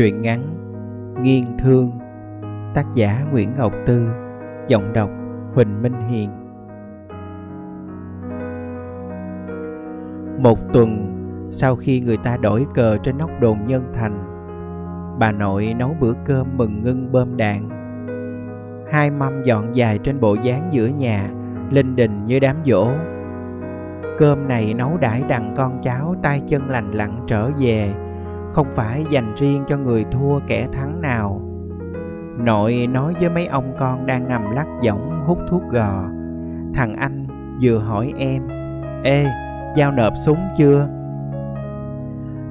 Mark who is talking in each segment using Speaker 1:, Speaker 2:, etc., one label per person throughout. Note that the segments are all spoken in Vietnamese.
Speaker 1: Truyện ngắn Nghiên Thương, Tác giả Nguyễn Ngọc Tư, Giọng đọc Huỳnh Minh Hiền. Một tuần sau khi người ta đổi cờ trên nóc đồn Nhân Thành, Bà nội nấu bữa cơm mừng ngưng bơm đạn. Hai mâm dọn dài trên bộ dáng giữa nhà, Linh đình như đám dỗ Cơm này nấu đãi đằng con cháu tay chân lành lặn trở về không phải dành riêng cho người thua kẻ thắng nào. Nội nói với mấy ông con đang nằm lắc võng hút thuốc gò. Thằng anh vừa hỏi em, ê, giao nộp súng chưa?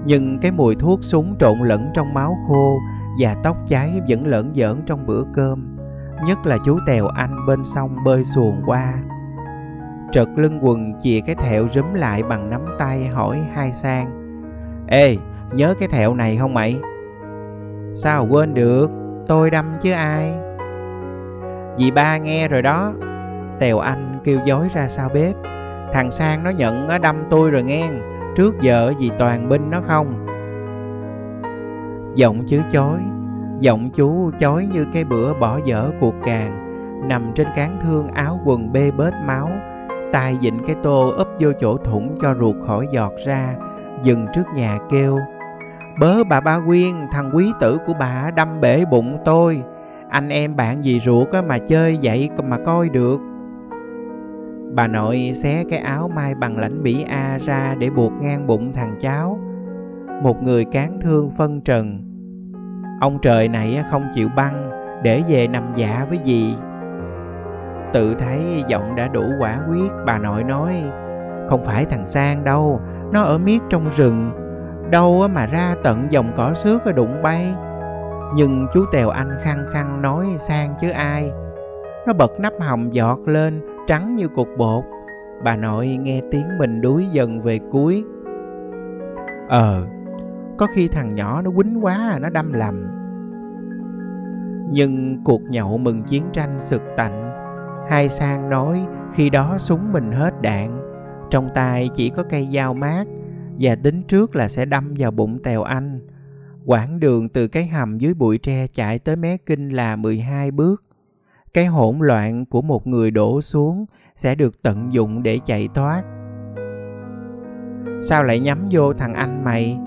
Speaker 1: Nhưng cái mùi thuốc súng trộn lẫn trong máu khô và tóc cháy vẫn lẫn giỡn trong bữa cơm, nhất là chú tèo anh bên sông bơi xuồng qua. Trật lưng quần chìa cái thẹo rúm lại bằng nắm tay hỏi hai sang, ê Nhớ cái thẹo này không mày? Sao quên được? Tôi đâm chứ ai? Dì ba nghe rồi đó. Tèo anh kêu dối ra sau bếp. Thằng Sang nó nhận nó đâm tôi rồi nghe. Trước giờ dì toàn binh nó không. Giọng chứ chối, Giọng chú chói như cái bữa bỏ dở cuộc càng. Nằm trên cán thương áo quần bê bết máu. Tay dịnh cái tô úp vô chỗ thủng cho ruột khỏi giọt ra. Dừng trước nhà kêu Bớ bà ba Quyên, thằng quý tử của bà đâm bể bụng tôi. Anh em bạn gì ruột mà chơi vậy mà coi được. Bà nội xé cái áo mai bằng lãnh Mỹ A ra để buộc ngang bụng thằng cháu. Một người cán thương phân trần. Ông trời này không chịu băng để về nằm dạ với gì. Tự thấy giọng đã đủ quả quyết, bà nội nói Không phải thằng Sang đâu, nó ở miết trong rừng đâu mà ra tận dòng cỏ xước đụng bay. Nhưng chú tèo anh khăng khăng nói sang chứ ai. Nó bật nắp hồng giọt lên, trắng như cục bột. Bà nội nghe tiếng mình đuối dần về cuối. Ờ có khi thằng nhỏ nó quýnh quá à, nó đâm lầm. Nhưng cuộc nhậu mừng chiến tranh sực tạnh. Hai sang nói khi đó súng mình hết đạn. Trong tay chỉ có cây dao mát và tính trước là sẽ đâm vào bụng Tèo Anh. Quãng đường từ cái hầm dưới bụi tre chạy tới mé kinh là 12 bước. Cái hỗn loạn của một người đổ xuống sẽ được tận dụng để chạy thoát. Sao lại nhắm vô thằng anh mày?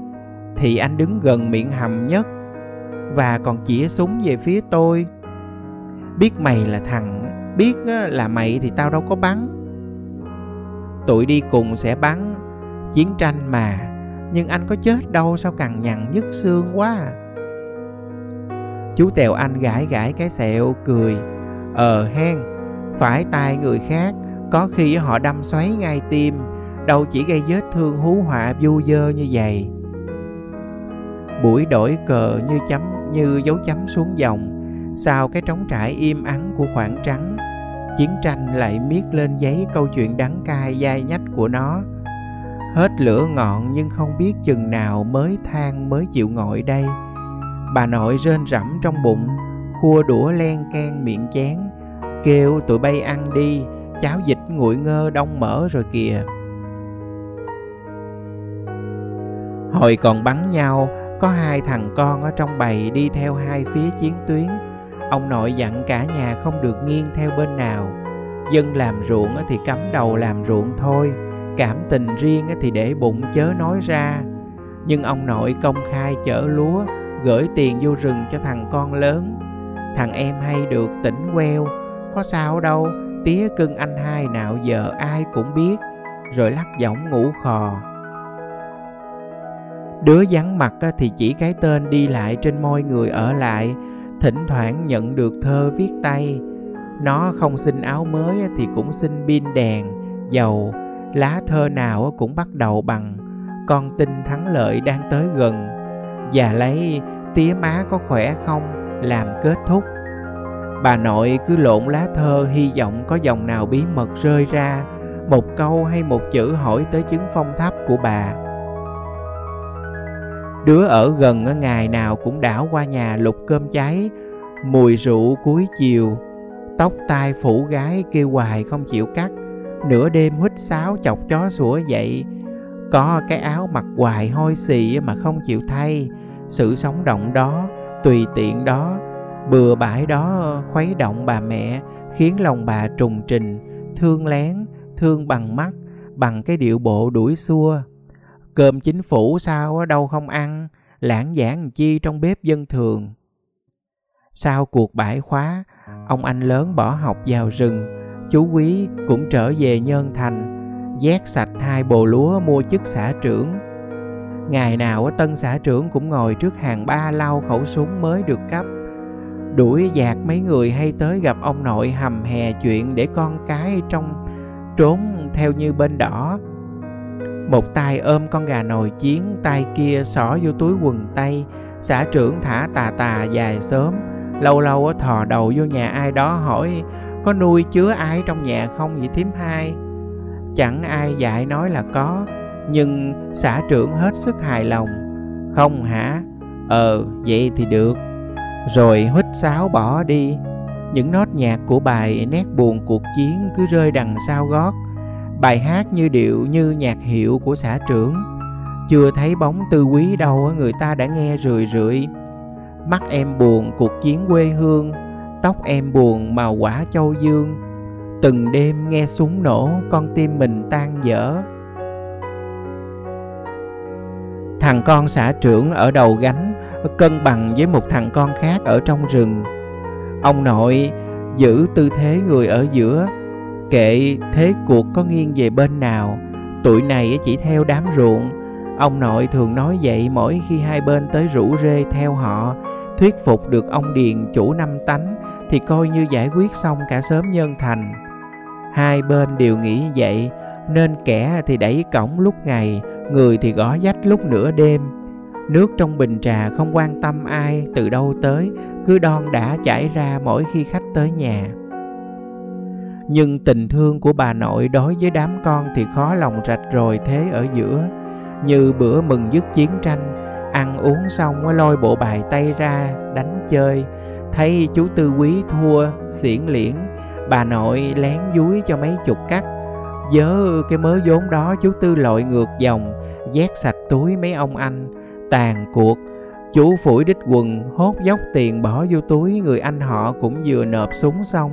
Speaker 1: Thì anh đứng gần miệng hầm nhất và còn chĩa súng về phía tôi. Biết mày là thằng, biết là mày thì tao đâu có bắn. Tụi đi cùng sẽ bắn chiến tranh mà. Nhưng anh có chết đâu, sao cằn nhằn nhức xương quá à. chú tèo anh gãi gãi cái sẹo, cười. Ờ hen, phải tay người khác, có khi họ đâm xoáy ngay tim, đâu chỉ gây vết thương hú họa du dơ như vậy. Buổi đổi cờ như chấm, như dấu chấm xuống dòng, sau cái trống trải im ắng của khoảng trắng, chiến tranh lại miết lên giấy câu chuyện đắng cay dai nhách của nó hết lửa ngọn nhưng không biết chừng nào mới than mới chịu ngồi đây. Bà nội rên rẫm trong bụng, khua đũa len can miệng chén, kêu tụi bay ăn đi, cháo dịch nguội ngơ đông mỡ rồi kìa. Hồi còn bắn nhau, có hai thằng con ở trong bầy đi theo hai phía chiến tuyến. Ông nội dặn cả nhà không được nghiêng theo bên nào. Dân làm ruộng thì cắm đầu làm ruộng thôi cảm tình riêng thì để bụng chớ nói ra. Nhưng ông nội công khai chở lúa, gửi tiền vô rừng cho thằng con lớn. Thằng em hay được tỉnh queo, có sao đâu, tía cưng anh hai nào giờ ai cũng biết, rồi lắc giọng ngủ khò. Đứa vắng mặt thì chỉ cái tên đi lại trên môi người ở lại, thỉnh thoảng nhận được thơ viết tay. Nó không xin áo mới thì cũng xin pin đèn, dầu lá thơ nào cũng bắt đầu bằng con tin thắng lợi đang tới gần và lấy tía má có khỏe không? làm kết thúc. Bà nội cứ lộn lá thơ, hy vọng có dòng nào bí mật rơi ra, một câu hay một chữ hỏi tới chứng phong thấp của bà. Đứa ở gần ngày nào cũng đảo qua nhà lục cơm cháy, mùi rượu cuối chiều, tóc tai phủ gái kêu hoài không chịu cắt nửa đêm huýt sáo chọc chó sủa dậy có cái áo mặc hoài hôi xì mà không chịu thay. Sự sống động đó, tùy tiện đó, bừa bãi đó khuấy động bà mẹ, khiến lòng bà trùng trình, thương lén, thương bằng mắt, bằng cái điệu bộ đuổi xua. Cơm chính phủ sao đâu không ăn, lãng giảng chi trong bếp dân thường. Sau cuộc bãi khóa, ông anh lớn bỏ học vào rừng chú quý cũng trở về nhân thành, vét sạch hai bồ lúa mua chức xã trưởng. Ngày nào tân xã trưởng cũng ngồi trước hàng ba lau khẩu súng mới được cấp. Đuổi dạt mấy người hay tới gặp ông nội hầm hè chuyện để con cái trong trốn theo như bên đỏ. Một tay ôm con gà nồi chiến, tay kia xỏ vô túi quần tây xã trưởng thả tà tà dài sớm, lâu lâu thò đầu vô nhà ai đó hỏi có nuôi chứa ai trong nhà không vậy thím hai? Chẳng ai dạy nói là có, nhưng xã trưởng hết sức hài lòng. Không hả? Ờ vậy thì được. Rồi huýt sáo bỏ đi. Những nốt nhạc của bài nét buồn cuộc chiến cứ rơi đằng sau gót. Bài hát như điệu như nhạc hiệu của xã trưởng. Chưa thấy bóng tư quý đâu người ta đã nghe rười rượi. Mắt em buồn cuộc chiến quê hương tóc em buồn màu quả châu dương. Từng đêm nghe súng nổ, con tim mình tan dở. Thằng con xã trưởng ở đầu gánh, cân bằng với một thằng con khác ở trong rừng. Ông nội giữ tư thế người ở giữa, kệ thế cuộc có nghiêng về bên nào. Tụi này chỉ theo đám ruộng. Ông nội thường nói vậy mỗi khi hai bên tới rủ rê theo họ, thuyết phục được ông điền chủ năm tánh thì coi như giải quyết xong cả sớm nhân thành. Hai bên đều nghĩ vậy, nên kẻ thì đẩy cổng lúc ngày, người thì gõ dách lúc nửa đêm. Nước trong bình trà không quan tâm ai, từ đâu tới, cứ đon đã chảy ra mỗi khi khách tới nhà. Nhưng tình thương của bà nội đối với đám con thì khó lòng rạch rồi thế ở giữa. Như bữa mừng dứt chiến tranh, ăn uống xong mới lôi bộ bài tay ra, đánh chơi thấy chú tư quý thua, xiển liễn, bà nội lén dúi cho mấy chục cắt. Dớ cái mớ vốn đó, chú tư lội ngược dòng, vét sạch túi mấy ông anh, tàn cuộc. Chú phủi đích quần, hốt dốc tiền bỏ vô túi, người anh họ cũng vừa nộp súng xong.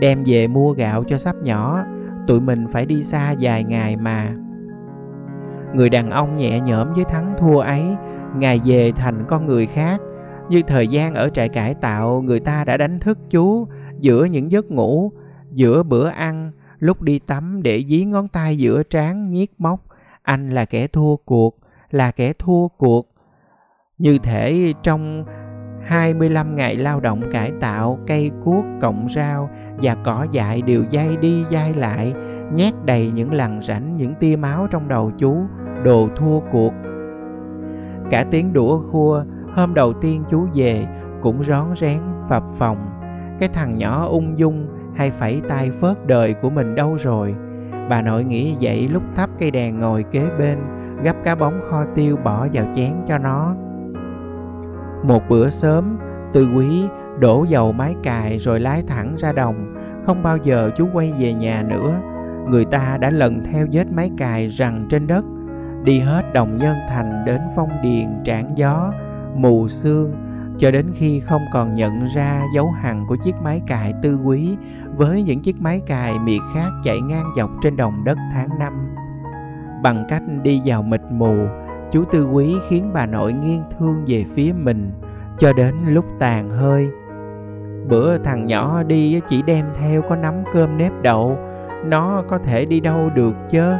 Speaker 1: Đem về mua gạo cho sắp nhỏ, tụi mình phải đi xa vài ngày mà. Người đàn ông nhẹ nhõm với thắng thua ấy, ngày về thành con người khác như thời gian ở trại cải tạo, người ta đã đánh thức chú giữa những giấc ngủ, giữa bữa ăn, lúc đi tắm để dí ngón tay giữa trán nhiếc móc. Anh là kẻ thua cuộc, là kẻ thua cuộc. Như thể trong 25 ngày lao động cải tạo, cây cuốc cộng rau và cỏ dại đều dai đi dai lại, nhét đầy những lằn rảnh những tia máu trong đầu chú, đồ thua cuộc. Cả tiếng đũa khua hôm đầu tiên chú về, cũng rón rén phập phòng. Cái thằng nhỏ ung dung hay phẩy tay phớt đời của mình đâu rồi? Bà nội nghĩ vậy lúc thắp cây đèn ngồi kế bên, gắp cá bóng kho tiêu bỏ vào chén cho nó. Một bữa sớm, tư quý đổ dầu mái cài rồi lái thẳng ra đồng. Không bao giờ chú quay về nhà nữa. Người ta đã lần theo vết máy cài rằng trên đất. Đi hết đồng nhân thành đến phong điền trảng gió mù sương, cho đến khi không còn nhận ra dấu hằn của chiếc máy cài tư quý với những chiếc máy cài miệt khác chạy ngang dọc trên đồng đất tháng năm. Bằng cách đi vào mịt mù, chú tư quý khiến bà nội nghiêng thương về phía mình, cho đến lúc tàn hơi. Bữa thằng nhỏ đi chỉ đem theo có nắm cơm nếp đậu, nó có thể đi đâu được chứ